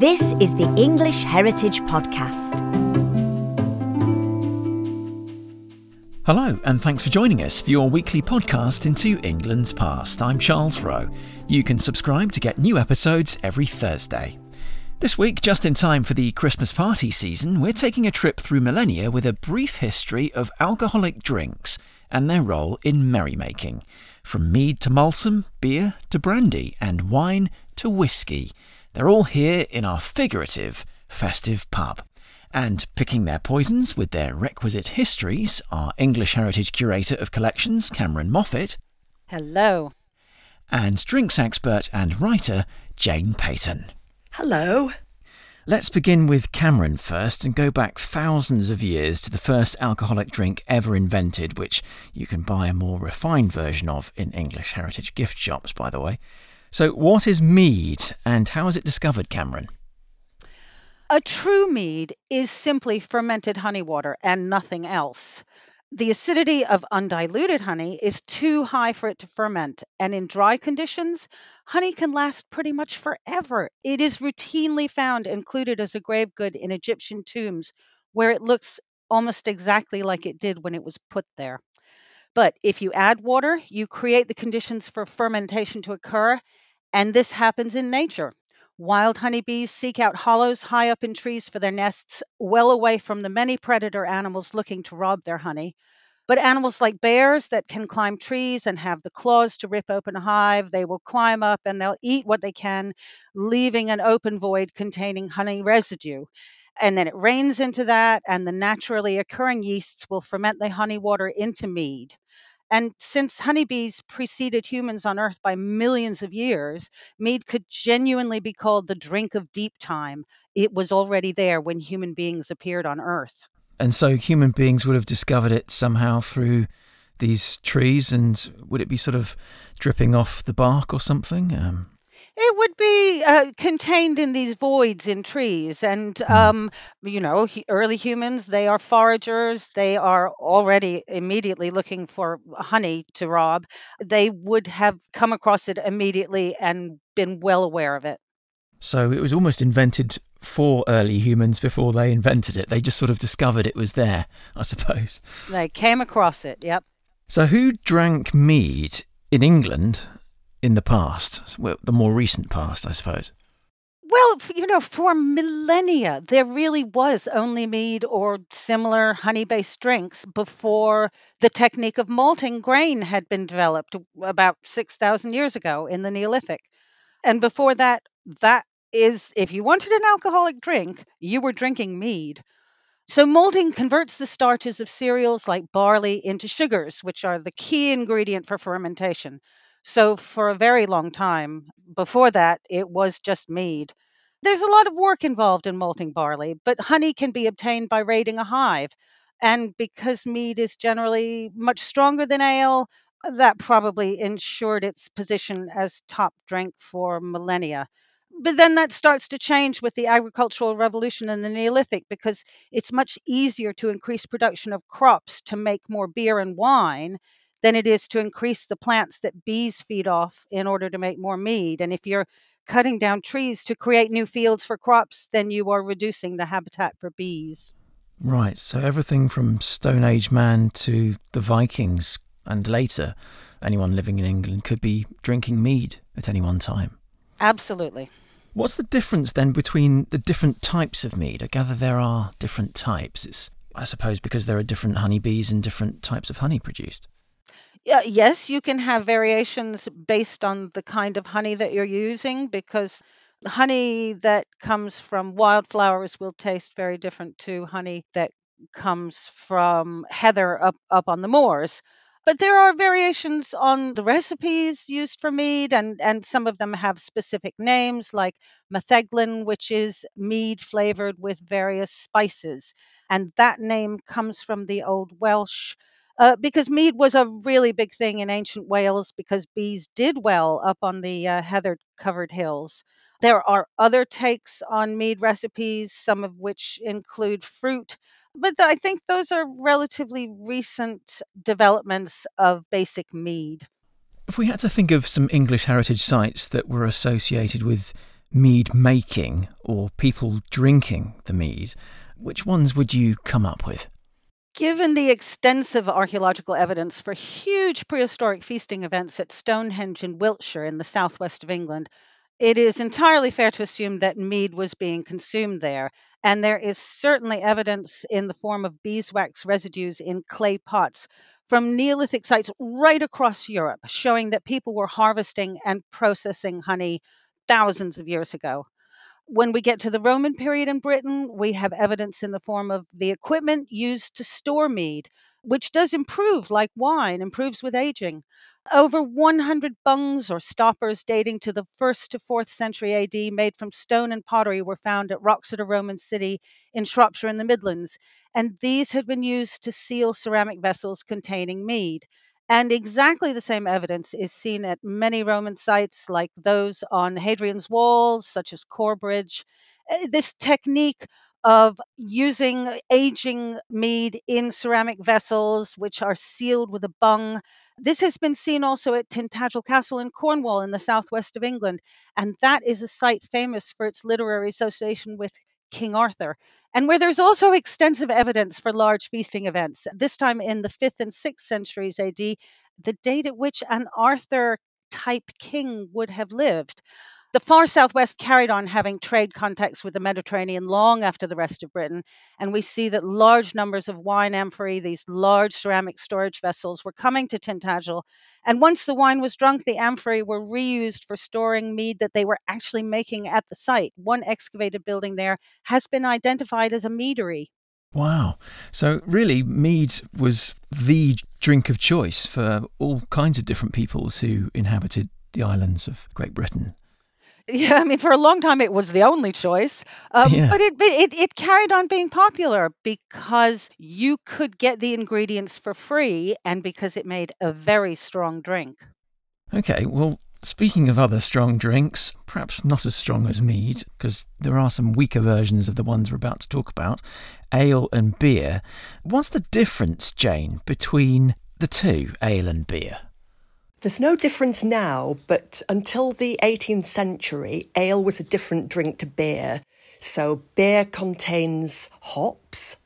This is the English Heritage Podcast. Hello, and thanks for joining us for your weekly podcast into England's past. I'm Charles Rowe. You can subscribe to get new episodes every Thursday. This week, just in time for the Christmas party season, we're taking a trip through millennia with a brief history of alcoholic drinks and their role in merrymaking. From mead to mulsum, beer to brandy, and wine to whiskey. They're all here in our figurative, festive pub. And picking their poisons with their requisite histories are English Heritage Curator of Collections, Cameron Moffett. Hello. And drinks expert and writer, Jane Peyton. Hello. Let's begin with Cameron first and go back thousands of years to the first alcoholic drink ever invented, which you can buy a more refined version of in English heritage gift shops, by the way. So, what is mead and how was it discovered, Cameron? A true mead is simply fermented honey water and nothing else. The acidity of undiluted honey is too high for it to ferment, and in dry conditions, honey can last pretty much forever. It is routinely found included as a grave good in Egyptian tombs where it looks almost exactly like it did when it was put there. But if you add water, you create the conditions for fermentation to occur, and this happens in nature. Wild honeybees seek out hollows high up in trees for their nests, well away from the many predator animals looking to rob their honey. But animals like bears that can climb trees and have the claws to rip open a hive, they will climb up and they'll eat what they can, leaving an open void containing honey residue. And then it rains into that, and the naturally occurring yeasts will ferment the honey water into mead. And since honeybees preceded humans on Earth by millions of years, mead could genuinely be called the drink of deep time. It was already there when human beings appeared on Earth. And so human beings would have discovered it somehow through these trees, and would it be sort of dripping off the bark or something? Um, it would be uh, contained in these voids in trees. And, Hmm. um, you know, hu- early humans, they are foragers. They are already immediately looking for honey to rob. They would have come across it immediately and been well aware of it. so it was almost invented for early humans before they invented it. They just sort of discovered it was there, I suppose. They came across it. Yep. So who drank mead in England in the past? The more recent past, I suppose. Well, you know, for millennia, there really was only mead or similar honey based drinks before the technique of malting grain had been developed about 6,000 years ago in the Neolithic. And before that, that is, if you wanted an alcoholic drink, you were drinking mead. So, malting converts the starches of cereals like barley into sugars, which are the key ingredient for fermentation. So, for a very long time before that, it was just mead. There's a lot of work involved in malting barley, but honey can be obtained by raiding a hive. And because mead is generally much stronger than ale, that probably ensured its position as top drink for millennia. But then that starts to change with the agricultural revolution in the Neolithic because it's much easier to increase production of crops to make more beer and wine than it is to increase the plants that bees feed off in order to make more mead. And if you're cutting down trees to create new fields for crops, then you are reducing the habitat for bees. Right, so everything from Stone Age man to the Vikings and later, anyone living in England could be drinking mead at any one time. Absolutely. What's the difference then between the different types of mead? I gather there are different types. It's, I suppose, because there are different honeybees and different types of honey produced. Yeah, yes, you can have variations based on the kind of honey that you're using because honey that comes from wildflowers will taste very different to honey that comes from heather up up on the moors. But there are variations on the recipes used for mead, and, and some of them have specific names like metheglin, which is mead flavored with various spices. And that name comes from the Old Welsh. Uh, because mead was a really big thing in ancient Wales because bees did well up on the uh, heather covered hills. There are other takes on mead recipes, some of which include fruit, but I think those are relatively recent developments of basic mead. If we had to think of some English heritage sites that were associated with mead making or people drinking the mead, which ones would you come up with? Given the extensive archaeological evidence for huge prehistoric feasting events at Stonehenge in Wiltshire in the southwest of England, it is entirely fair to assume that mead was being consumed there, and there is certainly evidence in the form of beeswax residues in clay pots from Neolithic sites right across Europe, showing that people were harvesting and processing honey thousands of years ago. When we get to the Roman period in Britain, we have evidence in the form of the equipment used to store mead, which does improve like wine, improves with aging. Over 100 bungs or stoppers dating to the 1st to 4th century AD, made from stone and pottery, were found at Wroxeter Roman city in Shropshire in the Midlands, and these had been used to seal ceramic vessels containing mead. And exactly the same evidence is seen at many Roman sites like those on Hadrian's Wall, such as Corbridge. Eh, this technique of using aging mead in ceramic vessels, which are sealed with a bung. This has been seen also at Tintagel Castle in Cornwall in the southwest of England, and that is a site famous for its literary association with King Arthur, and where there's also extensive evidence for large feasting events, this time in the 5th and 6th centuries AD, the date at which an Arthur type king would have lived. The far southwest carried on having trade contacts with the Mediterranean long after the rest of Britain, and we see that large numbers of wine amphorae, these large ceramic storage vessels, were coming to Tintagel. And once the wine was drunk, the amphorae were reused for storing mead that they were actually making at the site. One excavated building there has been identified as a meadery. Wow. So, really, mead was the drink of choice for all kinds of different peoples who inhabited the islands of Great Britain. Yeah, I mean, for a long time it was the only choice, um, Yeah. but it, but it it carried on being popular because you could get the ingredients for free, and because it made a very strong drink. Okay, well, speaking of other strong drinks, perhaps not as strong as mead, because there are some weaker versions of the ones we're about to talk about ale and beer. What's the difference, Jane, between the two, ale and beer? There's no difference now, but until the 18th century, ale was a different drink to beer. So beer contains hops,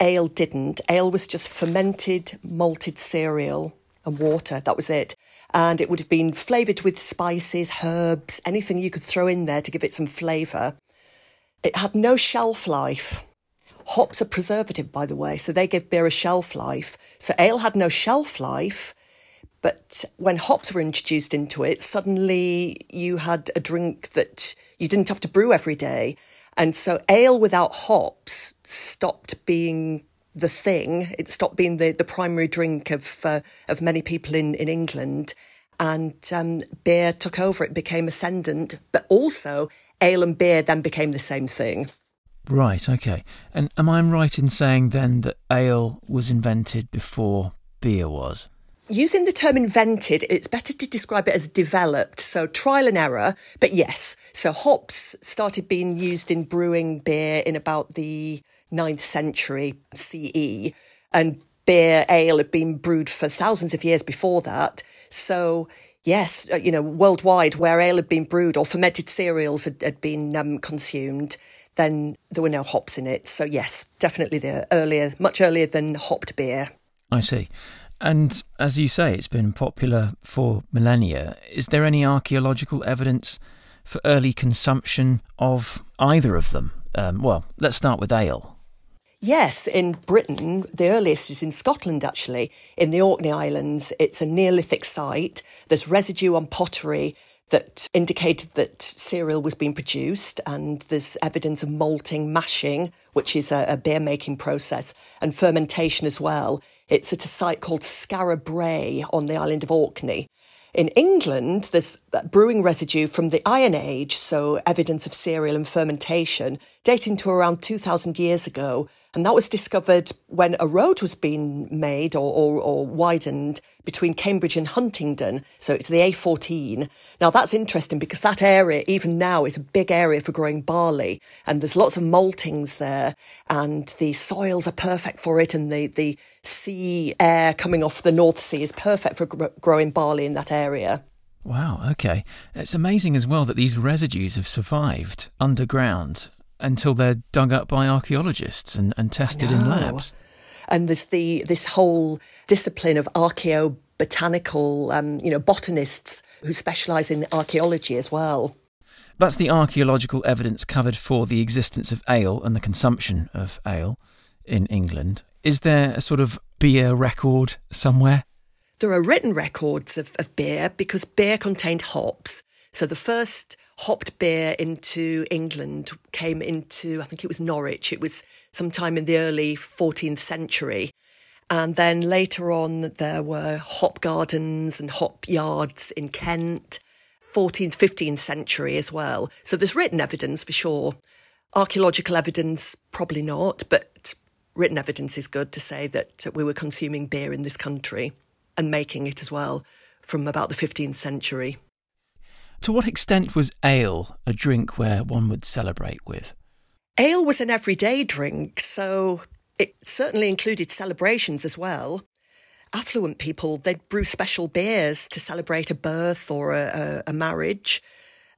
ale didn't. Ale was just fermented malted cereal and water, that was it. And it would have been flavoured with spices, herbs, anything you could throw in there to give it some flavour. It had no shelf life. Hops are preservative, by the way, so they give beer a shelf life. So ale had no shelf life. But when hops were introduced into it, suddenly you had a drink that you didn't have to brew every day. And so ale without hops stopped being the thing. It stopped being the, the primary drink of uh, of many people in, in England. And um, beer took over. It became ascendant. But also, ale and beer then became the same thing. Right, okay. And am I right in saying then that ale was invented before beer was? Using the term invented, it's better to describe it as developed. So trial and error, but yes. So hops started being used in brewing beer in about the 9th century CE, and beer, ale had been brewed for thousands of years before that. So yes, uh, you know, worldwide where ale had been brewed or fermented cereals had, had been um, consumed, then there were no hops in it. So yes, definitely the earlier, much earlier than hopped beer. I see. And as you say, it's been popular for millennia. Is there any archaeological evidence for early consumption of either of them? Um, well, let's start with ale. Yes, in Britain, the earliest is in Scotland actually, in the Orkney Islands. It's a Neolithic site. There's residue on pottery that indicated that cereal was being produced, and there's evidence of malting, mashing, which is a, a beer making process, and fermentation as well. It's at a site called Skara Brae on the island of Orkney. In England, there's brewing residue from the Iron Age, so evidence of cereal and fermentation, dating to around 2,000 years ago. And that was discovered when a road was being made or, or, or, widened between Cambridge and Huntingdon. So it's the A14. Now that's interesting because that area, even now, is a big area for growing barley. And there's lots of maltings there and the soils are perfect for it. And the, the sea air coming off the North Sea is perfect for gr- growing barley in that area. Wow, okay. It's amazing as well that these residues have survived underground until they're dug up by archaeologists and, and tested in labs. And there's the this whole discipline of archaeobotanical, um, you know, botanists who specialise in archaeology as well. That's the archaeological evidence covered for the existence of ale and the consumption of ale in England. Is there a sort of beer record somewhere? There are written records of, of beer because beer contained hops. So the first hopped beer into England came into, I think it was Norwich. It was sometime in the early 14th century. And then later on, there were hop gardens and hop yards in Kent, 14th, 15th century as well. So there's written evidence for sure. Archaeological evidence, probably not, but written evidence is good to say that we were consuming beer in this country and making it as well from about the 15th century. To what extent was ale a drink where one would celebrate with? Ale was an everyday drink, so it certainly included celebrations as well. Affluent people, they'd brew special beers to celebrate a birth or a, a, a marriage.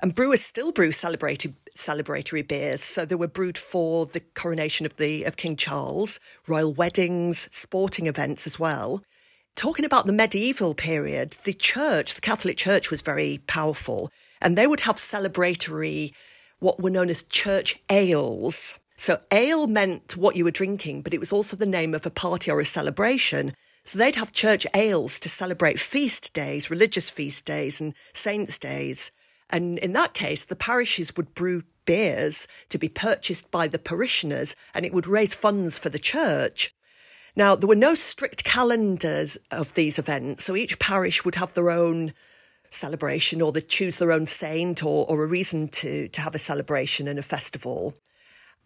And brewers still brew celebratory, celebratory beers. So they were brewed for the coronation of the of King Charles, royal weddings, sporting events as well talking about the medieval period, the church, the Catholic Church was very powerful, and they would have celebratory, what were known as church ales. So, ale meant what you were drinking, but it was also the name of a party or a celebration. So, they'd have church ales to celebrate feast days, religious feast days, and saints' days. And in that case, the parishes would brew beers to be purchased by the parishioners, and it would raise funds for the church. Now, there were no strict calendars of these events, so each parish would have their own celebration or they'd choose their own saint or, or a reason to, to have a celebration and a festival.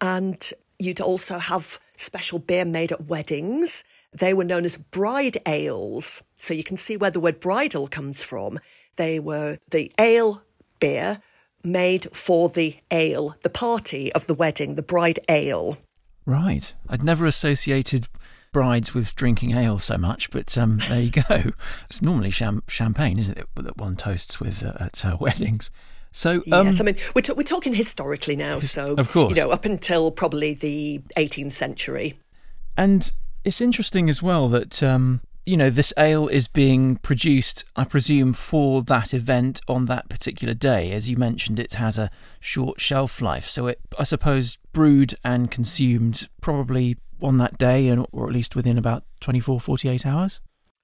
And you'd also have special beer made at weddings. They were known as bride ales. So you can see where the word bridal comes from. They were the ale beer made for the ale, the party of the wedding, the bride ale. Right. I'd never associated brides with drinking ale so much, but um, there you go. It's normally cham- champagne, isn't it, that one toasts with uh, at uh, weddings. So um, yes, I mean we're, t- we're talking historically now, so of course, you know, up until probably the 18th century. And it's interesting as well that um, you know this ale is being produced, I presume, for that event on that particular day. As you mentioned, it has a short shelf life, so it, I suppose, brewed and consumed probably on that day, and or at least within about 24, 48 hours?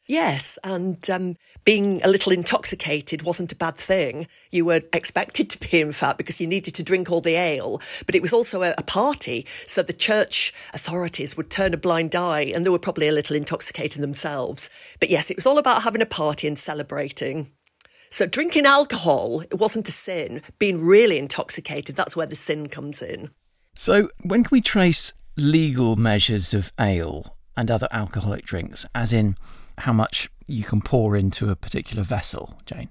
Yes, and um, being a little intoxicated wasn't a bad thing. You were expected to be, in fact, because you needed to drink all the ale. But it was also a, a, party, so the church authorities would turn a blind eye, and they were probably a little intoxicated themselves. But yes, it was all about having a party and celebrating. So drinking alcohol, it wasn't a sin. Being really intoxicated, that's where the sin comes in. So when can we trace legal measures of ale and other alcoholic drinks, as in how much you can pour into a particular vessel, Jane?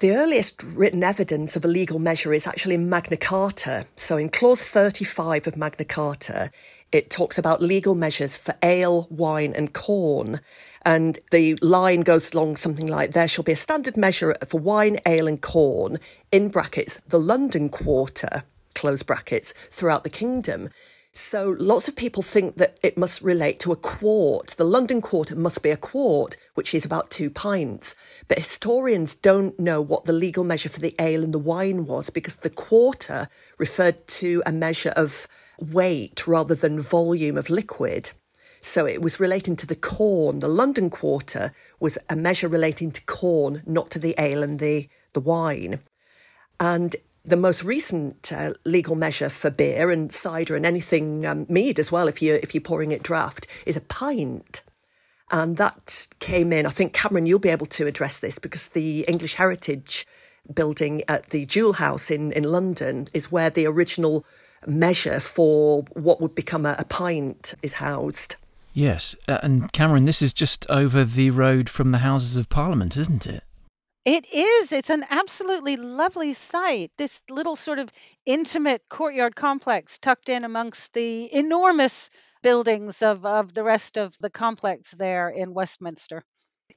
The earliest written evidence of a legal measure is actually in Magna Carta. So, in Clause 35 of Magna Carta, it talks about legal measures for ale, wine, and corn. And the line goes along something like there shall be a standard measure for wine, ale, and corn, in brackets, the London quarter, close brackets, throughout the kingdom. So lots of people think that it must relate to a quart. The London quarter must be a quart, which is about two pints. But historians don't know what the legal measure for the ale and the wine was because the quarter referred to a measure of weight rather than volume of liquid. So it was relating to the corn. The London quarter was a measure relating to corn, not to the ale and the, the wine. And the most recent uh, legal measure for beer and cider and anything um, mead as well, if you if you're pouring it draft, is a pint. And that came in. I think, Cameron, you'll be able to address this because the English Heritage building at the Jewel House in, in London is where the original measure for what would become a, a pint is housed. Yes, uh, and Cameron, this is just over the road from the Houses of Parliament, isn't it? It is. It's an absolutely lovely site. This little sort of intimate courtyard complex tucked in amongst the enormous buildings of, of the rest of the complex there in Westminster.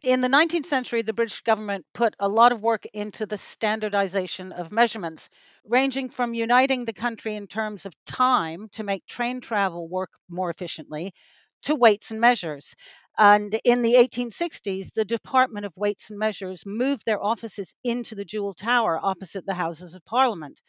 In the 19th century, the British government put a lot of work into the standardization of measurements, ranging from uniting the country in terms of time to make train travel work more efficiently to weights and measures. And in the 1860s, the Department of Weights and Measures moved their offices into the Jewel Tower opposite the Houses of Parliament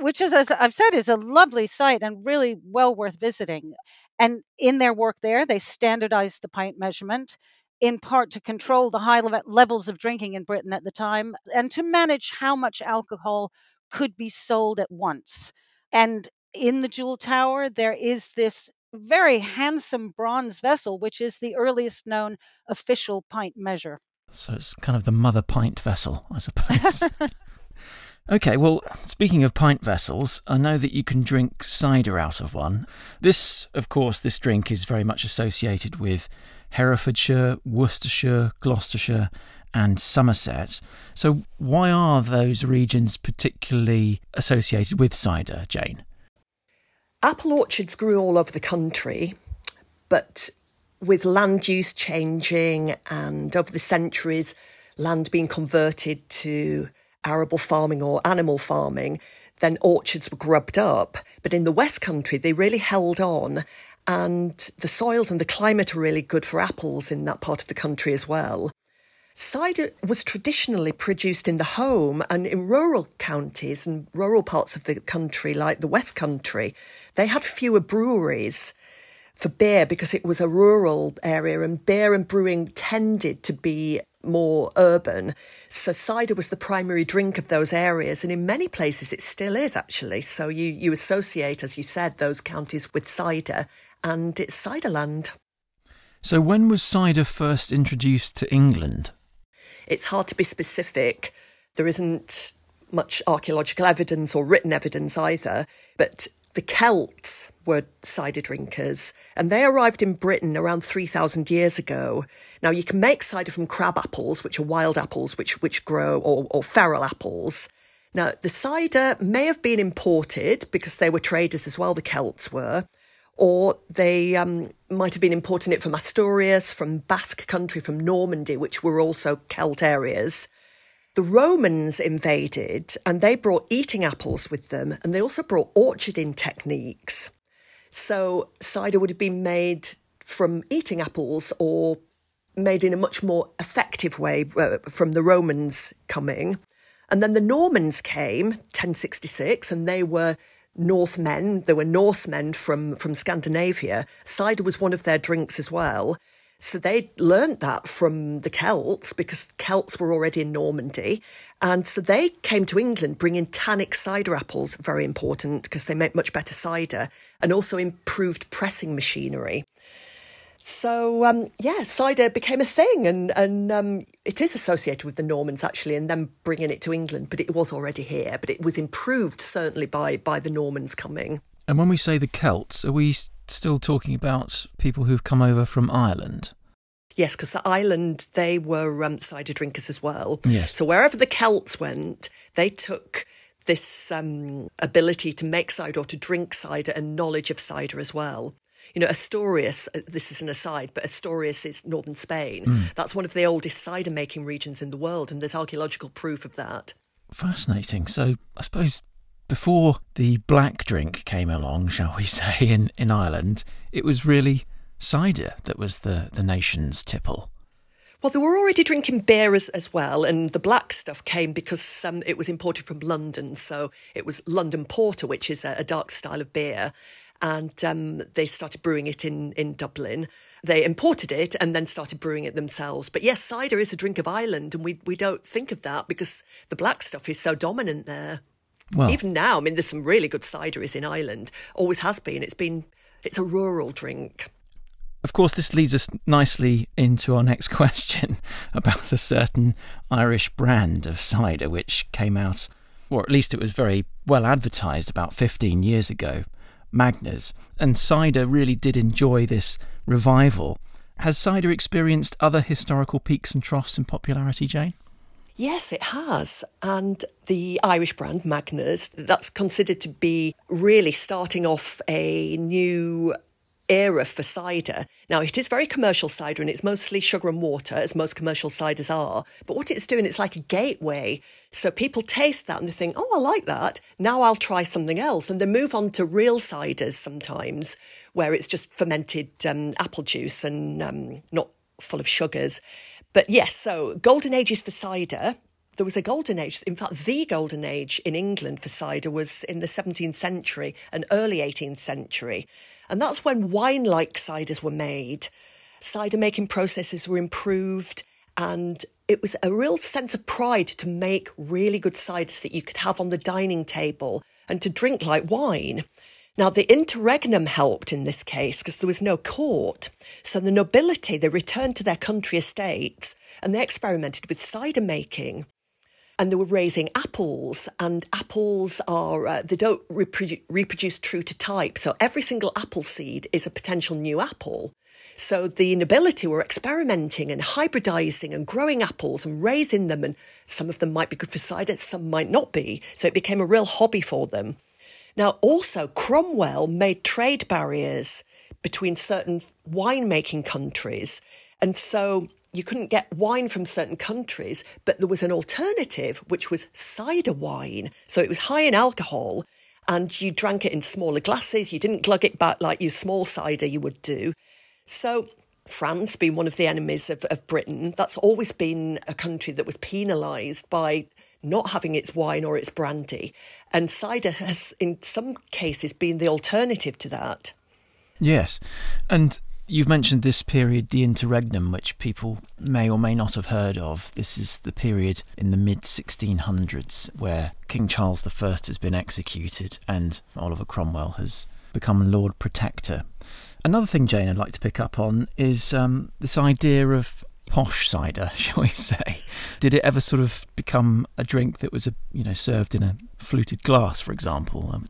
which is as I've said is a lovely site and really well worth visiting. And in their work there, they standardized the pint measurement in part to control the high levels of drinking in Britain at the time and to manage how much alcohol could be sold at once. And in the Jewel Tower, there is this very handsome bronze vessel, which is the earliest known official pint measure. So it's kind of the mother pint vessel, I suppose. Okay, well, speaking of pint vessels, I know that you can drink cider out of one. This, of course, this drink is very much associated with Herefordshire, Worcestershire, Gloucestershire, and Somerset. So, why are those regions particularly associated with cider, Jane? Apple orchards grew all over the country, but with land use changing and over the centuries, land being converted to arable farming or animal farming, then orchards were grubbed up. But in the West Country, they really held on. And the soils and the climate are really good for apples in that part of the country as well. Cider was traditionally produced in the home and in rural counties and rural parts of the country, like the West Country, they had fewer breweries for beer because it was a rural area and beer and brewing tended to be more urban. So cider was the primary drink of those areas, and in many places it still is actually. So you you associate, as you said, those counties with cider, and it's ciderland. So when was cider first introduced to England? It's hard to be specific. There isn't much archaeological evidence or written evidence either, but the Celts were cider drinkers, and they arrived in Britain around 3,000 years ago. Now, you can make cider from crab apples, which are wild apples which, which grow, or, or feral apples. Now, the cider may have been imported because they were traders as well, the Celts were, or they um, might have been importing it from Asturias, from Basque country, from Normandy, which were also Celt areas. The Romans invaded and they brought eating apples with them and they also brought orcharding techniques. So cider would have been made from eating apples or made in a much more effective way uh, from the Romans coming. And then the Normans came, 1066, and they were Northmen, they were Norsemen from, from Scandinavia. Cider was one of their drinks as well. So they learned that from the Celts because Celts were already in Normandy. And so they came to England bringing tannic cider apples, very important because they make much better cider, and also improved pressing machinery. So um, yeah, cider became a thing, and and um, it is associated with the Normans actually, and them bringing it to England. But it was already here, but it was improved certainly by by the Normans coming. And when we say the Celts, are we still talking about people who've come over from Ireland? Yes, because the island, they were um, cider drinkers as well. Yes. So wherever the Celts went, they took this um, ability to make cider or to drink cider and knowledge of cider as well. You know, Asturias, uh, this is an aside, but Asturias is northern Spain. Mm. That's one of the oldest cider making regions in the world, and there's archaeological proof of that. Fascinating. So I suppose before the black drink came along, shall we say, in, in Ireland, it was really cider that was the, the nation's tipple. Well, they were already drinking beer as, as well, and the black stuff came because um, it was imported from London. So it was London Porter, which is a, a dark style of beer. And um, they started brewing it in, in Dublin. They imported it and then started brewing it themselves. But yes, cider is a drink of Ireland, and we, we don't think of that because the black stuff is so dominant there. Well, even now, I mean, there's some really good cideries in Ireland. Always has been. It's been. It's a rural drink. of course, this leads us nicely into our next question about a certain Irish brand of cider which came out, or at least it was very well advertised about 15 years ago, Magners. And cider really did enjoy this revival. Has cider experienced other historical peaks and troughs in popularity, Jane? Yes, it has. And the Irish brand, Magners, that's considered to be really starting off a new era for cider. Now, it is very commercial cider and it's mostly sugar and water, as most commercial ciders are. But what it's doing, it's like a gateway. So people taste that and they think, oh, I like that. Now I'll try something else. And they move on to real ciders sometimes, where it's just fermented um, apple juice and um, not full of sugars. But yes, so golden ages for cider. There was a golden age, in fact, the golden age in England for cider was in the 17th century and early 18th century. And that's when wine like ciders were made. Cider making processes were improved, and it was a real sense of pride to make really good ciders that you could have on the dining table and to drink like wine. Now, the interregnum helped in this case because there was no court. So the nobility, they returned to their country estates and they experimented with cider making. And they were raising apples, and apples are, uh, they don't reprodu- reproduce true to type. So every single apple seed is a potential new apple. So the nobility were experimenting and hybridizing and growing apples and raising them, and some of them might be good for cider, some might not be. So it became a real hobby for them. Now, also, Cromwell made trade barriers between certain winemaking countries. And so you couldn't get wine from certain countries, but there was an alternative, which was cider wine. So it was high in alcohol and you drank it in smaller glasses. You didn't glug it back like your small cider you would do. So France, being one of the enemies of, of Britain, that's always been a country that was penalised by not having its wine or its brandy. And cider has, in some cases, been the alternative to that. Yes. And you've mentioned this period, the interregnum, which people may or may not have heard of. This is the period in the mid 1600s where King Charles I has been executed and Oliver Cromwell has become Lord Protector. Another thing, Jane, I'd like to pick up on is um, this idea of posh cider, shall we say? Did it ever sort of become a drink that was, a, you know, served in a fluted glass, for example? Um,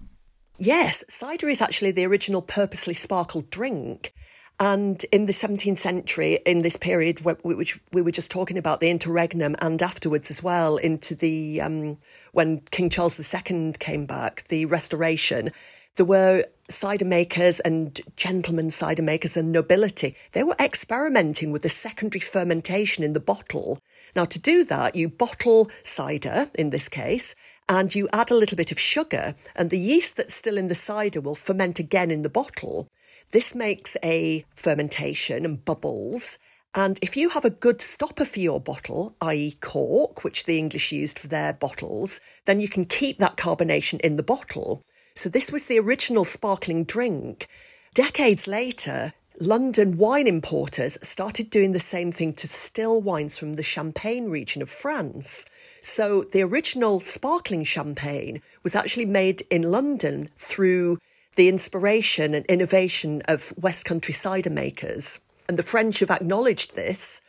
yes, cider is actually the original purposely sparkled drink. And in the 17th century, in this period which we were just talking about, the interregnum, and afterwards as well, into the um, when King Charles II came back, the Restoration, there were cider makers and gentlemen cider makers and nobility. They were experimenting with the secondary fermentation in the bottle. Now, to do that, you bottle cider in this case, and you add a little bit of sugar, and the yeast that's still in the cider will ferment again in the bottle. This makes a fermentation and bubbles. And if you have a good stopper for your bottle, i.e., cork, which the English used for their bottles, then you can keep that carbonation in the bottle. So this was the original sparkling drink. Decades later, London wine importers started doing the same thing to still wines from the Champagne region of France. So the original sparkling champagne was actually made in London through the inspiration and innovation of West Country cider makers. And the French have acknowledged this.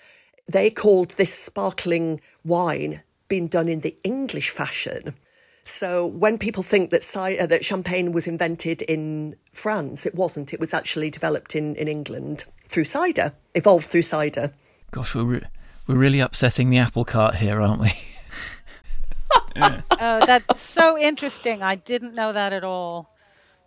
They called this sparkling wine being done in the English fashion. So when people think that uh, that champagne was invented in France, it wasn't. It was actually developed in, in England through cider, evolved through cider. Gosh, we're re- we're really upsetting the apple cart here, aren't we? yeah. Oh, that's so interesting. I didn't know that at all.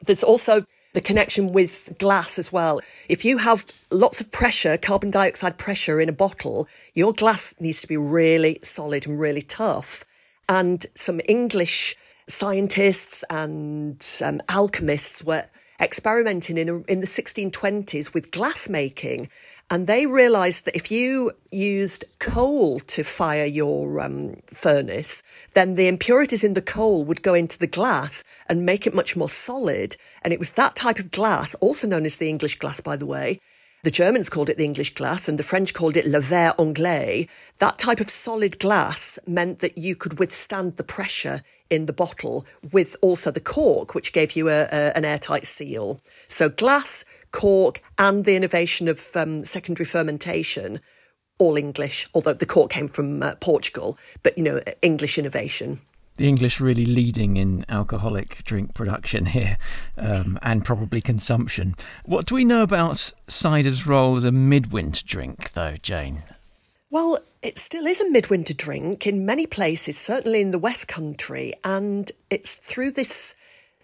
There's also the connection with glass as well. If you have lots of pressure, carbon dioxide pressure in a bottle, your glass needs to be really solid and really tough and some English scientists and um, alchemists were experimenting in, a, in the 1620s with glass making. And they realized that if you used coal to fire your um, furnace, then the impurities in the coal would go into the glass and make it much more solid. And it was that type of glass, also known as the English glass, by the way, The Germans called it the English glass and the French called it le verre anglais. That type of solid glass meant that you could withstand the pressure in the bottle with also the cork, which gave you a, a, an airtight seal. So glass, cork, and the innovation of um, secondary fermentation, all English, although the cork came from uh, Portugal, but you know, English innovation the English really leading in alcoholic drink production here um, and probably consumption. What do we know about cider's role as a midwinter drink, though, Jane? Well, it still is a midwinter drink in many places, certainly in the West Country, and it's through this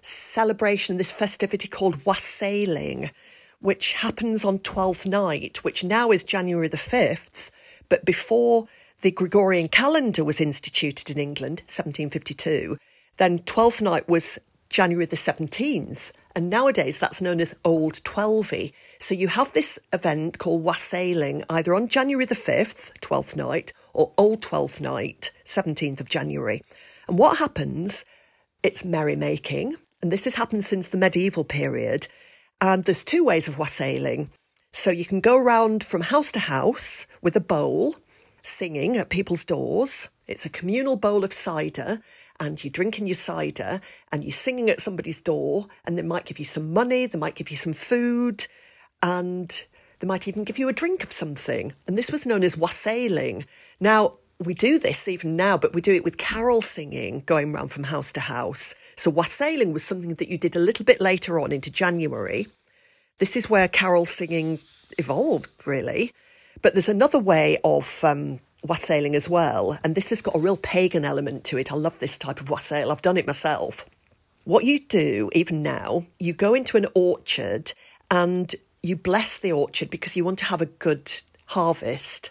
celebration, this festivity called wassailing, which happens on Twelfth Night, which now is January the 5th, but before the Gregorian calendar was instituted in England, 1752. Then Twelfth Night was January the 17th, and nowadays that's known as Old Twelvey. So you have this event called Wassailing either on January the 5th, Twelfth Night, or Old Twelfth Night, 17th of January. And what happens? It's merrymaking, and this has happened since the medieval period. And there's two ways of wassailing. So you can go around from house to house with a bowl, singing at people's doors. It's a communal bowl of cider, and you're drinking your cider and you're singing at somebody's door, and they might give you some money, they might give you some food, and they might even give you a drink of something. And this was known as wassailing. Now, we do this even now, but we do it with carol singing going round from house to house. So wassailing was something that you did a little bit later on into January. This is where carol singing evolved, really. But there's another way of um, wassailing as well, and this has got a real pagan element to it. I love this type of wassail. I've done it myself. What you do, even now, you go into an orchard and you bless the orchard because you want to have a good harvest.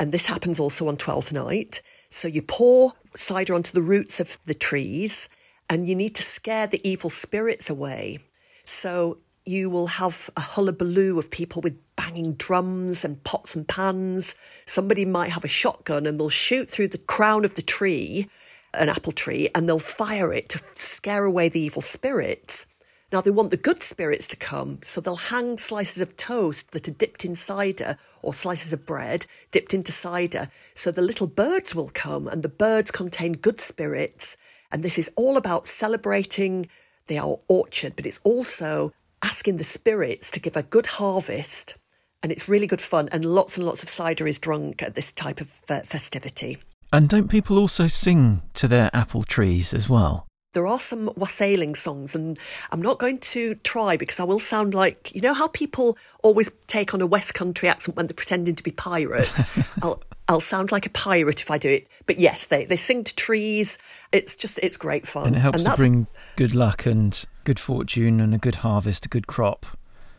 And this happens also on Twelfth Night. So you pour cider onto the roots of the trees and you need to scare the evil spirits away. So you will have a hullabaloo of people with banging drums and pots and pans. Somebody might have a shotgun and they'll shoot through the crown of the tree, an apple tree, and they'll fire it to scare away the evil spirits. Now, they want the good spirits to come, so they'll hang slices of toast that are dipped in cider or slices of bread dipped into cider. So the little birds will come, and the birds contain good spirits. And this is all about celebrating the our orchard, but it's also asking the spirits to give a good harvest. And it's really good fun, and lots and lots of cider is drunk at this type of uh, festivity. And don't people also sing to their apple trees as well? There are some wassailing songs, and I'm not going to try because I will sound like you know how people always take on a West Country accent when they're pretending to be pirates. I'll I'll sound like a pirate if I do it. But yes, they, they sing to trees. It's just it's great fun. And it helps and to bring good luck and good fortune and a good harvest, a good crop.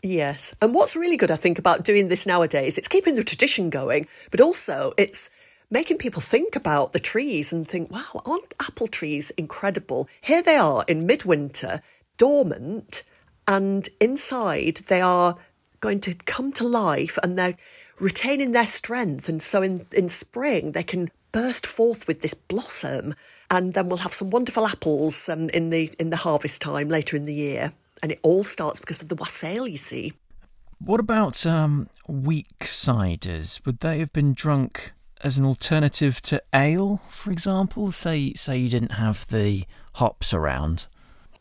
Yes. And what's really good, I think, about doing this nowadays, it's keeping the tradition going, but also it's making people think about the trees and think, wow, aren't apple trees incredible? Here they are in midwinter, dormant, and inside they are going to come to life and they're retaining their strength. And so in, in spring, they can burst forth with this blossom. And then we'll have some wonderful apples um, in the in the harvest time later in the year. And it all starts because of the wassail, you see. What about um, weak ciders? Would they have been drunk as an alternative to ale, for example? Say, say you didn't have the hops around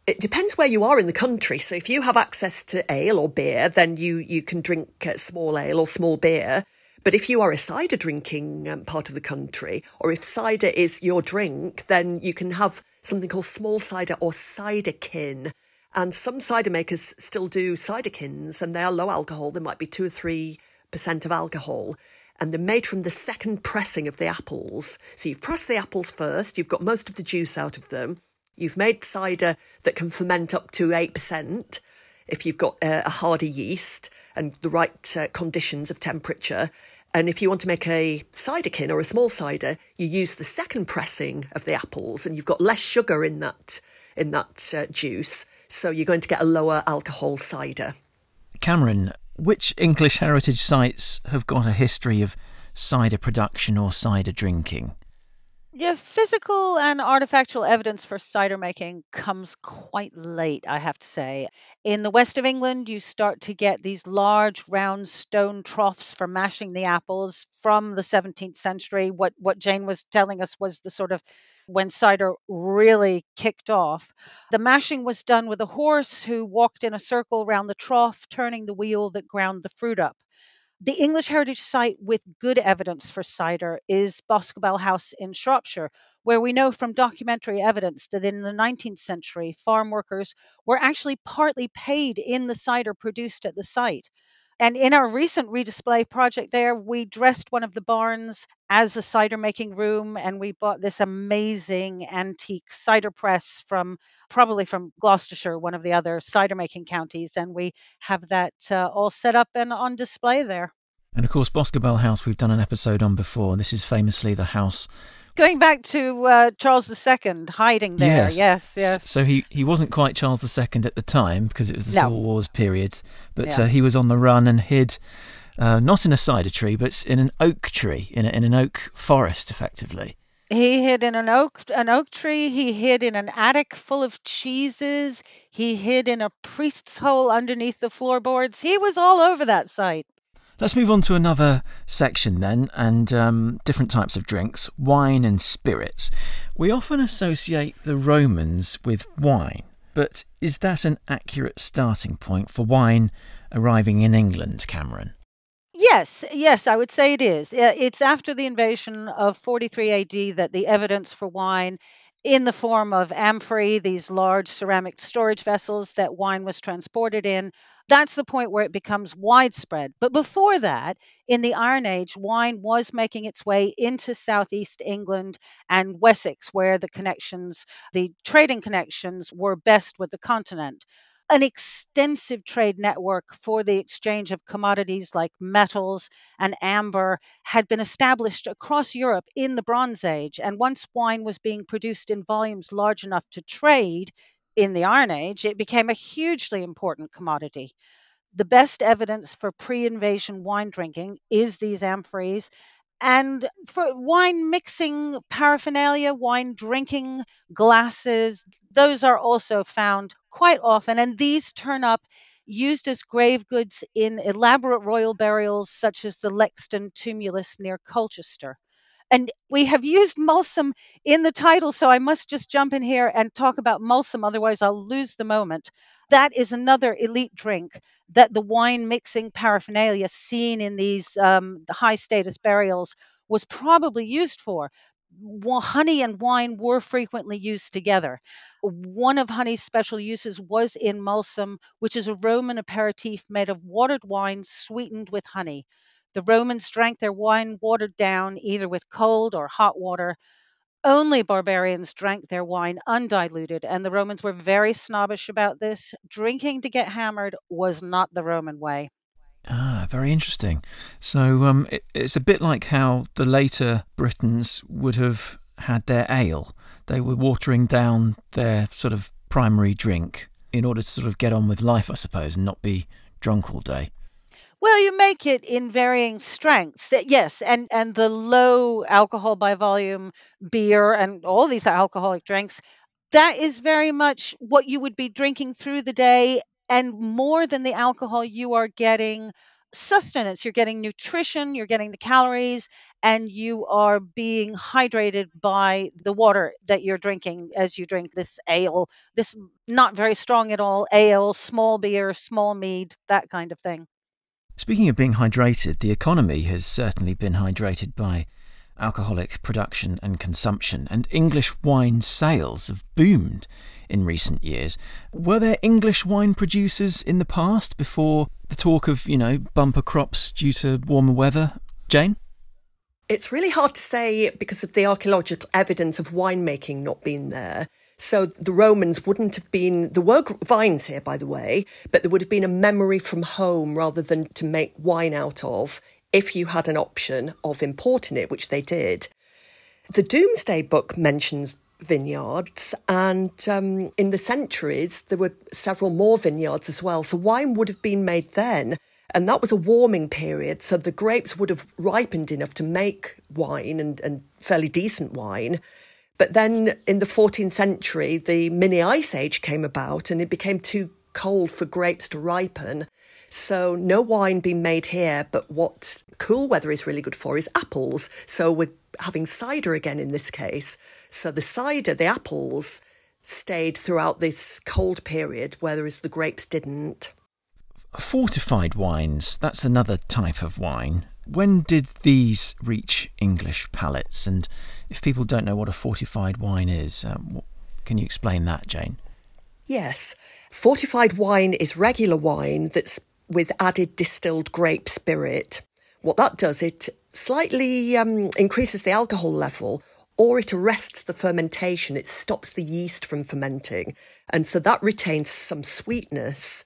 it depends where you are in the country. So if you have access to ale or beer, then you, you can drink uh, small ale or small beer. But if you are a cider drinking um, part of the country, or if cider is your drink, then you can have something called small cider or ciderkin. And some cider makers still do ciderkins, and they are low alcohol. There might be two or three percent of alcohol. And they're made from the second pressing of the apples. So you've pressed the apples first, you've got most of the juice out of them. You've made cider that can ferment up to 8% if you've got a, a hardy yeast and the right uh, conditions of temperature. And if you want to make a ciderkin or a small cider, you use the second pressing of the apples and you've got less sugar in that, in that uh, juice. So you're going to get a lower alcohol cider. Cameron, which English heritage sites have got a history of cider production or cider drinking? Yeah, physical and artifactual evidence for cider making comes quite late, I have to say. In the west of England, you start to get these large round stone troughs for mashing the apples from the 17th century. What what Jane was telling us was the sort of when cider really kicked off. The mashing was done with a horse who walked in a circle around the trough, turning the wheel that ground the fruit up. The English heritage site with good evidence for cider is Boscobel House in Shropshire, where we know from documentary evidence that in the 19th century, farm workers were actually partly paid in the cider produced at the site. And in our recent redisplay project there, we dressed one of the barns as a cider making room and we bought this amazing antique cider press from probably from Gloucestershire, one of the other cider making counties. And we have that uh, all set up and on display there. And of course, Boscobel House, we've done an episode on before. This is famously the house Going back to uh, Charles II hiding there. Yes, yes. yes. So he, he wasn't quite Charles II at the time because it was the no. Civil Wars period, but yeah. uh, he was on the run and hid uh, not in a cider tree, but in an oak tree, in, a, in an oak forest, effectively. He hid in an oak an oak tree. He hid in an attic full of cheeses. He hid in a priest's hole underneath the floorboards. He was all over that site. Let's move on to another section then, and um, different types of drinks wine and spirits. We often associate the Romans with wine, but is that an accurate starting point for wine arriving in England, Cameron? Yes, yes, I would say it is. It's after the invasion of 43 AD that the evidence for wine in the form of amphorae, these large ceramic storage vessels that wine was transported in, that's the point where it becomes widespread. But before that, in the Iron Age, wine was making its way into southeast England and Wessex, where the connections, the trading connections, were best with the continent an extensive trade network for the exchange of commodities like metals and amber had been established across Europe in the Bronze Age. And once wine was being produced in volumes large enough to trade, in the Iron Age, it became a hugely important commodity. The best evidence for pre invasion wine drinking is these amphorae. And for wine mixing paraphernalia, wine drinking glasses, those are also found quite often. And these turn up used as grave goods in elaborate royal burials, such as the Lexden tumulus near Colchester. And we have used Mulsum in the title, so I must just jump in here and talk about Mulsum, otherwise, I'll lose the moment. That is another elite drink that the wine mixing paraphernalia seen in these um, high status burials was probably used for. Honey and wine were frequently used together. One of honey's special uses was in Mulsum, which is a Roman aperitif made of watered wine sweetened with honey. The Romans drank their wine watered down either with cold or hot water. Only barbarians drank their wine undiluted, and the Romans were very snobbish about this. Drinking to get hammered was not the Roman way. Ah, very interesting. So um, it, it's a bit like how the later Britons would have had their ale. They were watering down their sort of primary drink in order to sort of get on with life, I suppose, and not be drunk all day. Well, you make it in varying strengths. Yes, and and the low alcohol by volume beer and all these alcoholic drinks, that is very much what you would be drinking through the day and more than the alcohol you are getting sustenance, you're getting nutrition, you're getting the calories and you are being hydrated by the water that you're drinking as you drink this ale, this not very strong at all ale, small beer, small mead, that kind of thing. Speaking of being hydrated, the economy has certainly been hydrated by alcoholic production and consumption, and English wine sales have boomed in recent years. Were there English wine producers in the past before the talk of, you know, bumper crops due to warmer weather? Jane? It's really hard to say because of the archaeological evidence of winemaking not being there. So the Romans wouldn't have been, there were vines here, by the way, but there would have been a memory from home rather than to make wine out of if you had an option of importing it, which they did. The Domesday Book mentions vineyards, and um, in the centuries, there were several more vineyards as well. So wine would have been made then. And that was a warming period, so the grapes would have ripened enough to make wine and, and fairly decent wine. But then in the 14th century, the mini ice age came about and it became too cold for grapes to ripen. So no wine being made here, but what cool weather is really good for is apples. So we're having cider again in this case. So the cider, the apples, stayed throughout this cold period, whereas the grapes didn't. Fortified wines, that's another type of wine. When did these reach English palates? And if people don't know what a fortified wine is, um, can you explain that, Jane? Yes. Fortified wine is regular wine that's with added distilled grape spirit. What that does, it slightly um, increases the alcohol level or it arrests the fermentation. It stops the yeast from fermenting. And so that retains some sweetness.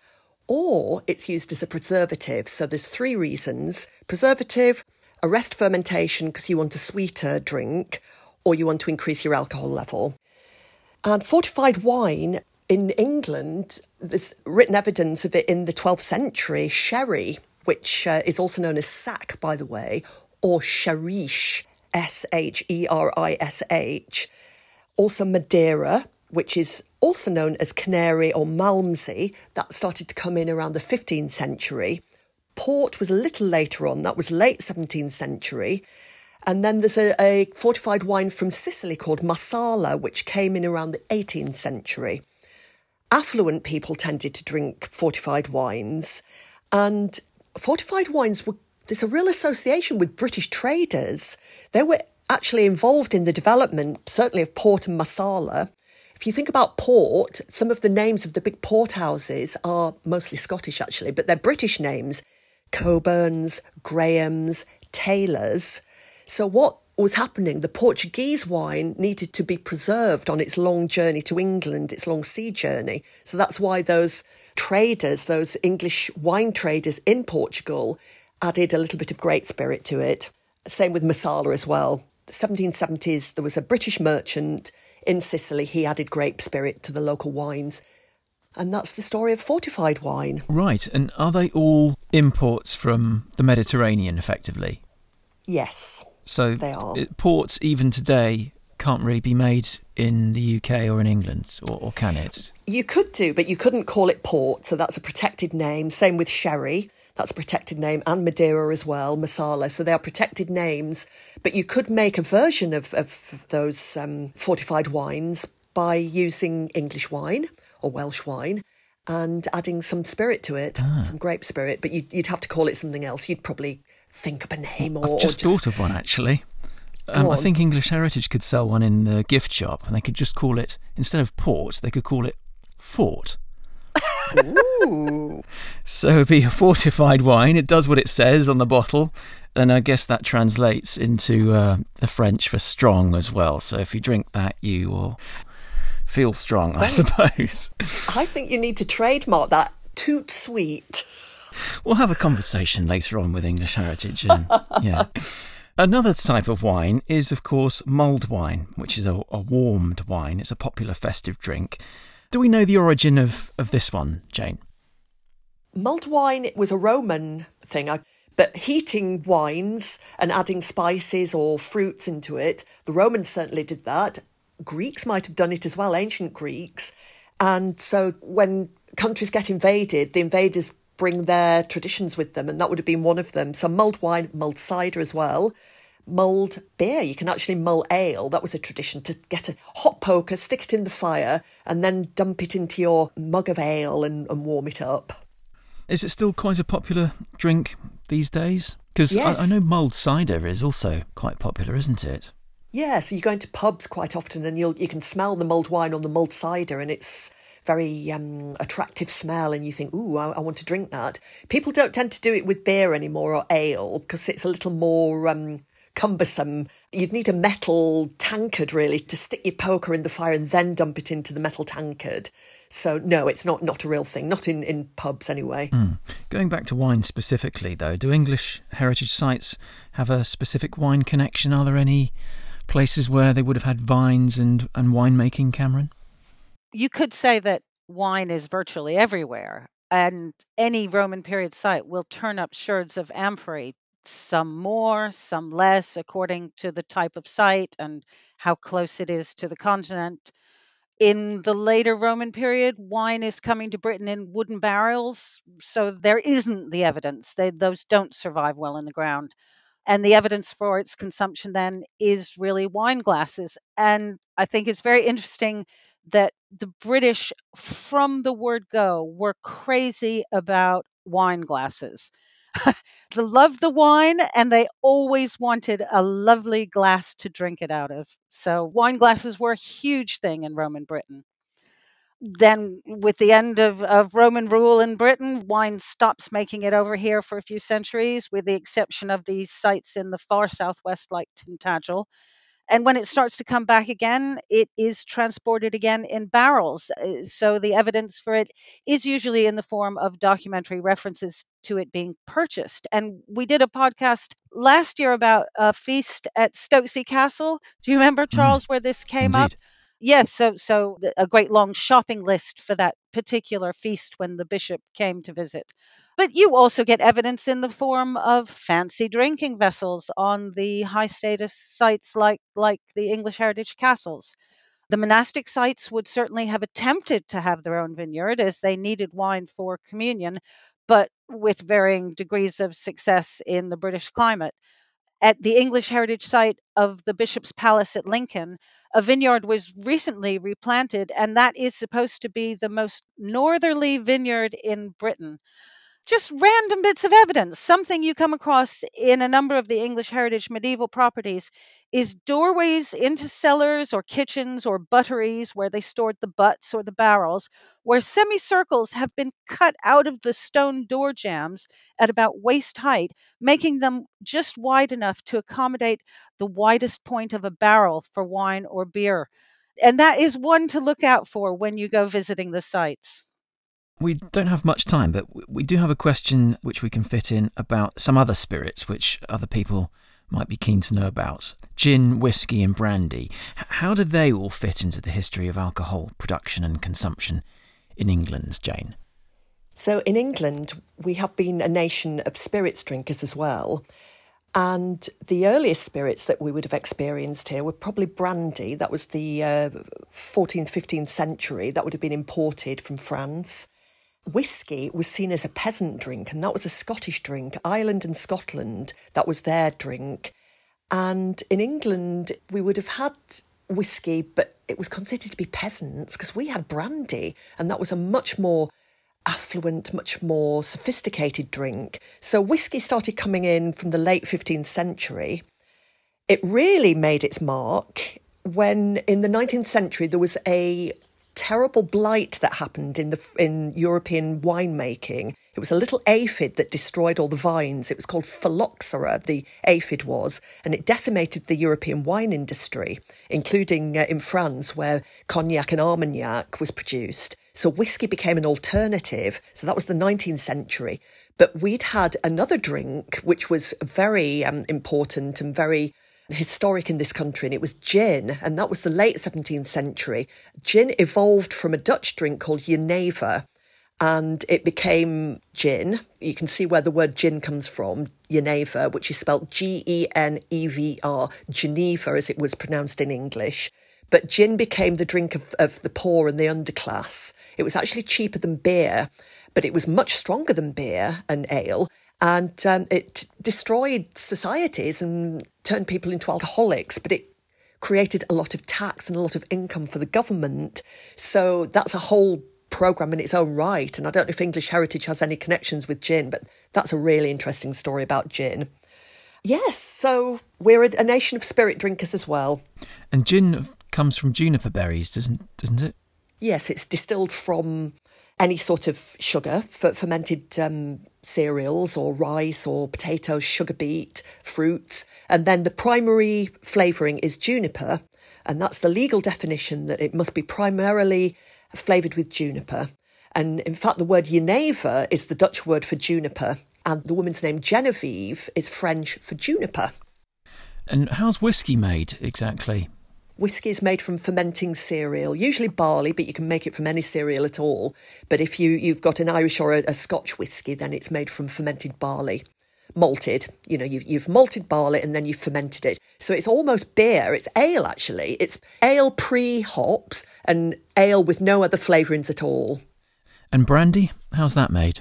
Or it's used as a preservative. So there's three reasons preservative, arrest fermentation because you want a sweeter drink, or you want to increase your alcohol level. And fortified wine in England, there's written evidence of it in the 12th century. Sherry, which uh, is also known as sack, by the way, or sherish, S H E R I S H. Also Madeira, which is also known as Canary or Malmsey, that started to come in around the 15th century. Port was a little later on, that was late 17th century. And then there's a, a fortified wine from Sicily called Marsala, which came in around the 18th century. Affluent people tended to drink fortified wines, and fortified wines were there's a real association with British traders. They were actually involved in the development, certainly of port and Marsala. If you think about port, some of the names of the big port houses are mostly Scottish actually, but they're British names Cockburn's, Graham's, Taylor's. So, what was happening? The Portuguese wine needed to be preserved on its long journey to England, its long sea journey. So, that's why those traders, those English wine traders in Portugal, added a little bit of grape spirit to it. Same with Marsala as well. 1770s, there was a British merchant in Sicily. He added grape spirit to the local wines. And that's the story of fortified wine. Right. And are they all imports from the Mediterranean, effectively? Yes. So they are. ports, even today, can't really be made in the UK or in England, or, or can it? You could do, but you couldn't call it port. So that's a protected name. Same with sherry. That's a protected name, and Madeira as well, Marsala. So they are protected names, but you could make a version of, of those um, fortified wines by using English wine or Welsh wine and adding some spirit to it, ah. some grape spirit. But you'd, you'd, have to call it something else. You'd probably think up a name or. I've just, or just... thought of one actually. Um, I think English Heritage could sell one in the gift shop, and they could just call it instead of port, they could call it fort. Ooh. so it'd be a fortified wine. It does what it says on the bottle. And I guess that translates into uh, the French for strong as well. So if you drink that, you will feel strong, I suppose. I think you need to trademark that toot sweet. We'll have a conversation later on with English Heritage. And, yeah. Another type of wine is, of course, mulled wine, which is a, a warmed wine. It's a popular festive drink. Do we know the origin of, of this one, Jane? Mulled wine it was a Roman thing, but heating wines and adding spices or fruits into it, the Romans certainly did that. Greeks might have done it as well, ancient Greeks. And so when countries get invaded, the invaders bring their traditions with them, and that would have been one of them. So mulled wine, mulled cider as well mulled beer. You can actually mull ale. That was a tradition to get a hot poker, stick it in the fire, and then dump it into your mug of ale and, and warm it up. Is it still quite a popular drink these days? Because yes. I, I know mulled cider is also quite popular, isn't it? Yeah, so you go into pubs quite often and you'll you can smell the mulled wine on the mulled cider and it's very um, attractive smell and you think, ooh, I, I, want to drink that. People don't tend to do it with beer anymore or ale because it's a little more um, cumbersome. You'd need a metal tankard really to stick your poker in the fire and then dump it into the metal tankard. So no, it's not not a real thing. Not in, in pubs anyway. Mm. Going back to wine specifically though, do English heritage sites have a specific wine connection? Are there any places where they would have had vines and, and winemaking, Cameron? You could say that wine is virtually everywhere. and any Roman period site will turn up sherds of amphorae, some more, some less, according to the type of site and how close it is to the continent. In the later Roman period, wine is coming to Britain in wooden barrels, so there isn't the evidence. They, those don't survive well in the ground. And the evidence for its consumption then is really wine glasses. And I think it's very interesting that the British, from the word go, were crazy about wine glasses. they loved the wine and they always wanted a lovely glass to drink it out of. So, wine glasses were a huge thing in Roman Britain. Then, with the end of, of Roman rule in Britain, wine stops making it over here for a few centuries, with the exception of these sites in the far southwest, like Tintagel. And when it starts to come back again, it is transported again in barrels. Uh, So the evidence for it is usually in the form of documentary references to it being purchased. And we did a podcast last year about a feast at Stokesay Castle. Do you remember, Mm, Charles, where this came up? Yes, so so a great long shopping list for that particular feast when the bishop came to visit. But you also get evidence in the form of fancy drinking vessels on the high status sites like like the English heritage castles. The monastic sites would certainly have attempted to have their own vineyard as they needed wine for communion, but with varying degrees of success in the British climate at the English heritage site of the Bishop's Palace at Lincoln, a vineyard was recently replanted, and that is supposed to be the most northerly vineyard in Britain just random bits of evidence. Something you come across in a number of the English heritage medieval properties is doorways into cellars or kitchens or butteries where they stored the butts or the barrels, where semicircles have been cut out of the stone door jambs at about waist height, making them just wide enough to accommodate the widest point of a barrel for wine or beer. And that is one to look out for when you go visiting the sites. We don't have much time, but we do have a question which we can fit in about some other spirits which other people might be keen to know about. Gin, whiskey, and brandy. How do they all fit into the history of alcohol production and consumption in England, Jane? So in England, we have been a nation of spirits drinkers as well. And the earliest spirits that we would have experienced here were probably brandy. That was the uh, 14th, 15th century. That would have been imported from France. Whiskey was seen as a peasant drink, and that was a Scottish drink. Ireland and Scotland, that was their drink. And in England, we would have had whiskey, but it was considered to be peasants because we had brandy, and that was a much more affluent, much more sophisticated drink. So whiskey started coming in from the late 15th century. It really made its mark when in the 19th century there was a terrible blight that happened in the in European winemaking. It was a little aphid that destroyed all the vines. It was called phylloxera, the aphid was, and it decimated the European wine industry, including uh, in France, where cognac and Armagnac was produced. So whiskey became an alternative. So that was the 19th century. But we'd had another drink which was very um, important and very historic in this country, and it was gin, and that was the late 17th century. Gin evolved from a Dutch drink called Jenever, and it became gin. You can see where the word gin comes from, Jenever, which is spelled G E N E V R, Geneva as it was pronounced in English. But gin became the drink of, of the poor and the underclass. It was actually cheaper than beer, but it was much stronger than beer and ale. And um, it destroyed societies and turned people into alcoholics, but it created a lot of tax and a lot of income for the government. So that's a whole program in its own right. And I don't know if English Heritage has any connections with gin, but that's a really interesting story about gin. Yes, so we're a, a nation of spirit drinkers as well. And gin comes from juniper berries, doesn't doesn't it? Yes, it's distilled from any sort of sugar, f- fermented um, cereals or rice or potatoes, sugar beet, fruits. And then the primary flavouring is juniper. And that's the legal definition that it must be primarily flavoured with juniper. And in fact, the word Jenever is the Dutch word for juniper. And the woman's name Genevieve is French for juniper. And how's whiskey made exactly? Whiskey is made from fermenting cereal, usually barley, but you can make it from any cereal at all. But if you, you've got an Irish or a, a Scotch whiskey, then it's made from fermented barley. Malted, you know, you've, you've malted barley and then you've fermented it. So it's almost beer. It's ale, actually. It's ale pre hops and ale with no other flavourings at all. And brandy, how's that made?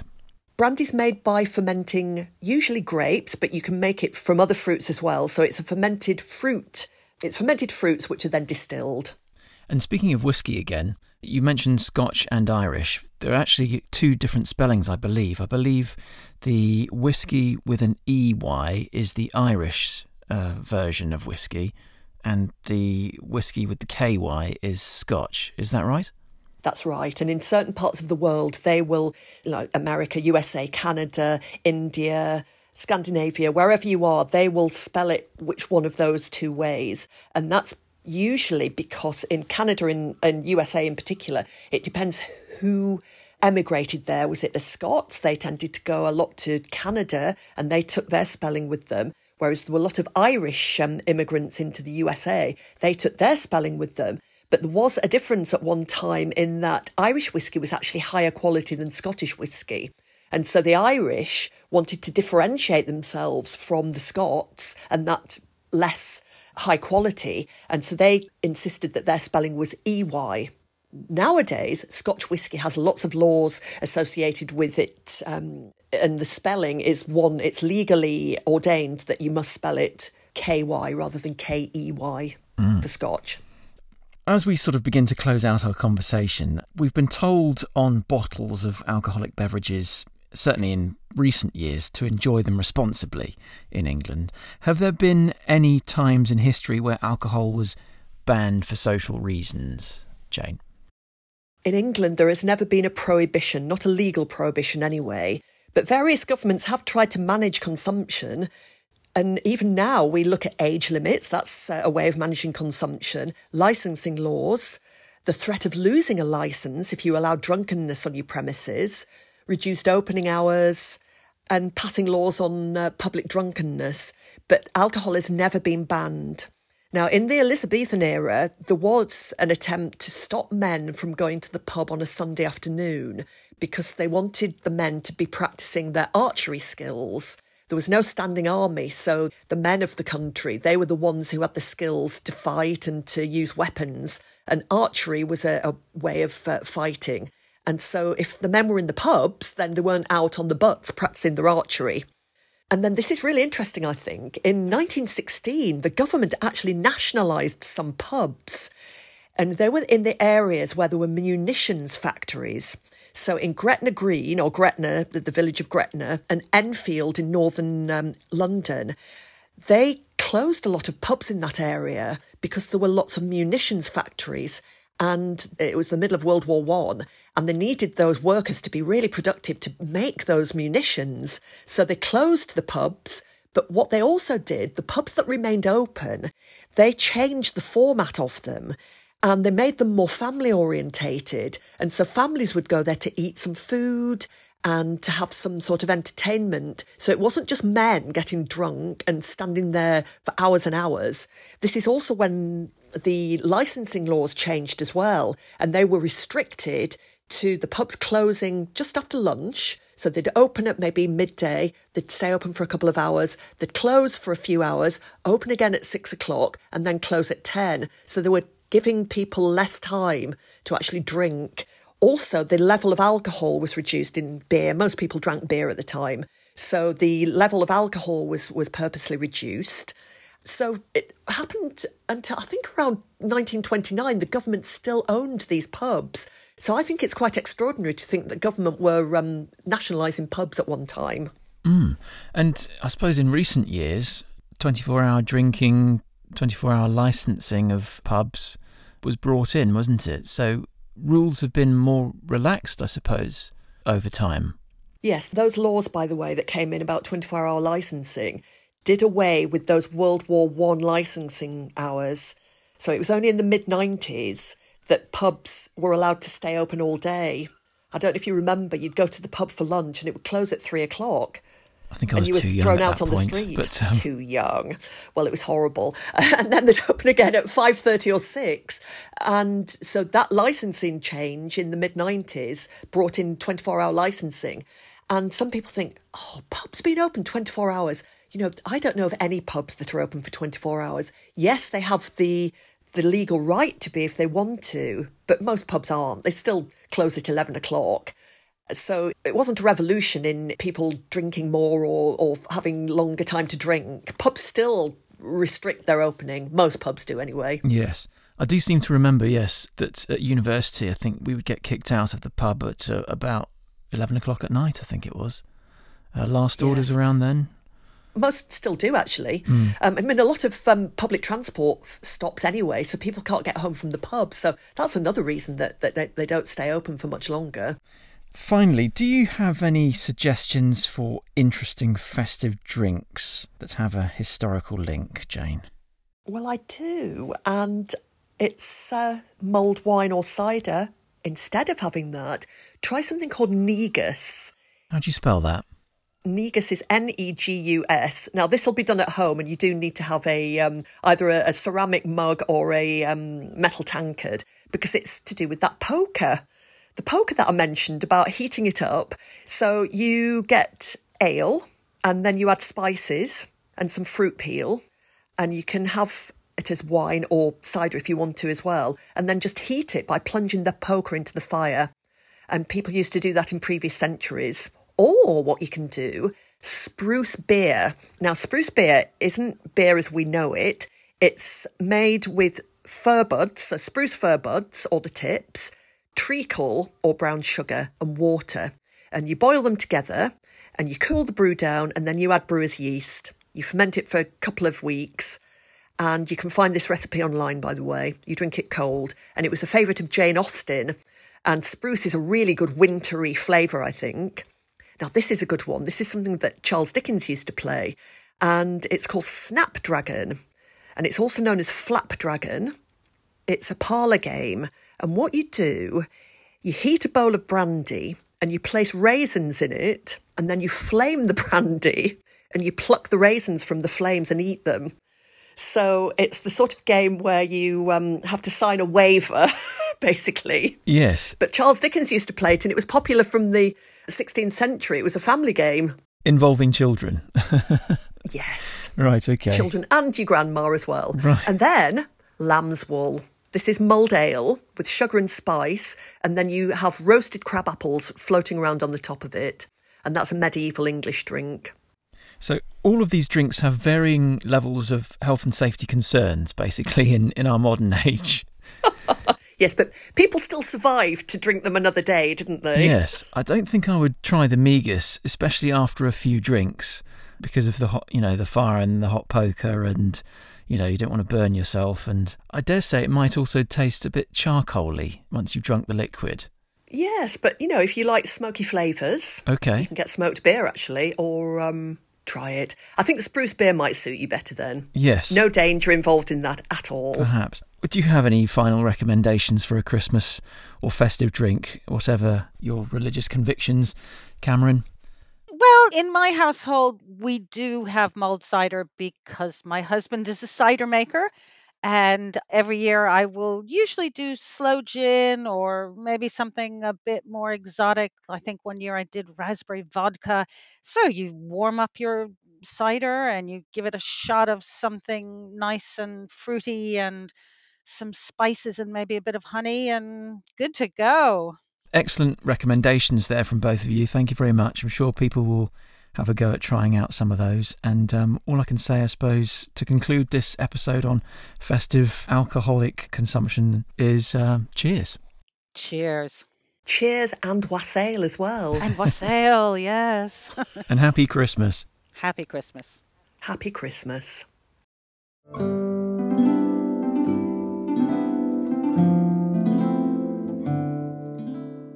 Brandy's made by fermenting usually grapes, but you can make it from other fruits as well. So it's a fermented fruit it's fermented fruits which are then distilled. And speaking of whiskey again, you mentioned Scotch and Irish. There are actually two different spellings, I believe. I believe the whiskey with an EY is the Irish uh, version of whiskey, and the whiskey with the KY is Scotch. Is that right? That's right. And in certain parts of the world, they will, know, America, USA, Canada, India, Scandinavia, wherever you are, they will spell it which one of those two ways. And that's usually because in Canada and, and USA in particular, it depends who emigrated there. Was it the Scots? They tended to go a lot to Canada and they took their spelling with them. Whereas there were a lot of Irish um, immigrants into the USA, they took their spelling with them. But there was a difference at one time in that Irish whiskey was actually higher quality than Scottish whiskey. And so the Irish wanted to differentiate themselves from the Scots and that less high quality. And so they insisted that their spelling was EY. Nowadays, Scotch whisky has lots of laws associated with it. Um, and the spelling is one, it's legally ordained that you must spell it KY rather than KEY mm. for Scotch. As we sort of begin to close out our conversation, we've been told on bottles of alcoholic beverages certainly in recent years, to enjoy them responsibly in England. Have there been any times in history where alcohol was banned for social reasons, Jane? In England, there has never been a prohibition, not a legal prohibition anyway, but various governments have tried to manage consumption. And even now, we look at age limits, that's uh, a way of managing consumption, licensing laws, the threat of losing a license if you allow drunkenness on your premises, reduced opening hours, and passing laws on uh, public drunkenness, but alcohol has never been banned. Now, in the Elizabethan era, there was an attempt to stop men from going to the pub on a Sunday afternoon because they wanted the men to be practicing their archery skills. There was no standing army, so the men of the country, they were the ones who had the skills to fight and to use weapons, and archery was a, a way of uh, fighting. And so if the men were in the pubs, then they weren't out on the butts practicing their archery. And then this is really interesting, I think. In 1916, the government actually nationalised some pubs. And they were in the areas where there were munitions factories. So in Gretna Green, or Gretna, the, village of Gretna, and Enfield in northern um, London, they closed a lot of pubs in that area because there were lots of munitions factories and it was the middle of World War One, and they needed those workers to be really productive to make those munitions. So they closed the pubs. But what they also did, the pubs that remained open, they changed the format of them and they made them more family orientated. And so families would go there to eat some food and to have some sort of entertainment. So it wasn't just men getting drunk and standing there for hours and hours. This is also when the licensing laws changed as well, and they were restricted to the pubs closing just after lunch. So they'd open at maybe midday, they'd stay open for a couple of hours, they'd close for a few hours, open again at six o'clock, and then close at 10. So they were giving people less time to actually drink. Also, the level of alcohol was reduced in beer. Most people drank beer at the time. So the level of alcohol was, was purposely reduced. So it happened until I think around 1929, the government still owned these pubs. So I think it's quite extraordinary to think that government were um, nationalising pubs at one time. Mm. And I suppose in recent years, 24 hour drinking, 24 hour licensing of pubs was brought in, wasn't it? So rules have been more relaxed, I suppose, over time. Yes, those laws, by the way, that came in about 24 hour licensing did away with those World War One licensing hours. So it was only in the mid 90s that pubs were allowed to stay open all day. I don't know if you remember, you'd go to the pub for lunch and it would close at three o'clock. I think I and was you were thrown out on point, the street. but, um, Too young. Well, it was horrible. and then they'd open again at five thirty or six, and so that licensing change in the mid nineties brought in twenty four hour licensing. And some people think, oh, pubs been open twenty four hours. You know, I don't know of any pubs that are open for twenty four hours. Yes, they have the the legal right to be if they want to, but most pubs aren't. They still close at eleven o'clock. So it wasn't a revolution in people drinking more or, or having longer time to drink. Pubs still restrict their opening. Most pubs do anyway. Yes. I do seem to remember, yes, that at university, I think we would get kicked out of the pub at uh, about 11 o'clock at night, I think it was. Uh, last orders Yes. around then. Most still do actually. Um, I mean, a lot of um, public transport f- stops anyway, so people can't get home from the pub. So that's another reason that, that they, they don't stay open for much longer. Finally, do you have any suggestions for interesting festive drinks that have a historical link, Jane? Well, I do, and it's uh, mulled wine or cider. Instead of having that, try something called negus. How do you spell that? Negus is N E G U S. Now, this will be done at home, and you do need to have a um, either a, a ceramic mug or a um, metal tankard because it's to do with that poker. The poker that I mentioned about heating it up. So you get ale, and then you add spices and some fruit peel, and you can have it as wine or cider if you want to as well, and then just heat it by plunging the poker into the fire and people used to do that in previous centuries. Or what you can do, spruce beer. Now, spruce beer isn't beer as we know it. It's made with fir buds, so spruce fir buds or the tips, treacle or brown sugar, and water. And you boil them together and you cool the brew down, and then you add brewer's yeast. You ferment it for a couple of weeks. And you can find this recipe online, by the way. You drink it cold. And it was a favourite of Jane Austen. And spruce is a really good wintry flavour, I think. Now, this is a good one. This is something that Charles Dickens used to play. And it's called Snapdragon. And it's also known as Flapdragon. It's a parlour game. And what you do, you heat a bowl of brandy and you place raisins in it. And then you flame the brandy and you pluck the raisins from the flames and eat them. So it's the sort of game where you um, have to sign a waiver, basically. Yes. But Charles Dickens used to play it, and it was popular from the 16th century. It was a family game. Involving children. Yes, right, okay. children and your grandma as well. Right. And then lamb's wool. This is mulled ale with sugar and spice, and then you have roasted crab apples floating around on the top of it. And that's a medieval English drink. So all of these drinks have varying levels of health and safety concerns, basically, in, in our modern age. Yes, but people still survived to drink them another day, didn't they? Yes, I don't think I would try the negus, especially after a few drinks, because of the hot, you know, the fire and the hot poker, and you know, you don't want to burn yourself. And I dare say it might also taste a bit charcoaly once you've drunk the liquid. Yes, but you know, if you like smoky flavours, Okay. you can get smoked beer actually, or um, try it. I think the spruce beer might suit you better then. Yes. No danger involved in that at all. Perhaps. Would you have any final recommendations for a Christmas or festive drink, whatever your religious convictions, Cameron? Well, in my household, we do have mulled cider because my husband is a cider maker. And every year I will usually do sloe gin or maybe something a bit more exotic. I think one year I did raspberry vodka. So you warm up your cider and you give it a shot of something nice and fruity and some spices and maybe a bit of honey and good to go. Excellent recommendations there from both of you. Thank you very much. I'm sure people will have a go at trying out some of those. And um, all I can say, I suppose, to conclude this episode on festive alcoholic consumption is um, cheers. Cheers. Cheers and wassail as well. And wassail, yes. and happy Christmas. Happy Christmas. Happy Christmas.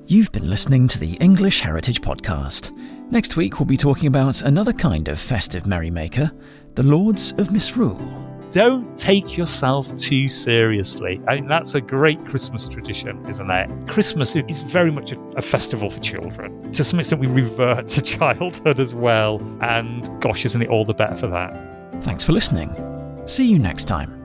You've been listening to the English Heritage Podcast. Next week, we'll be talking about another kind of festive merrymaker, the Lords of Misrule. don't take yourself too seriously. I mean, that's a great Christmas tradition, isn't it? Christmas is very much a, a festival for children. To some extent, we revert to childhood as well. And gosh, isn't it all the better for that? Thanks for listening. See you next time.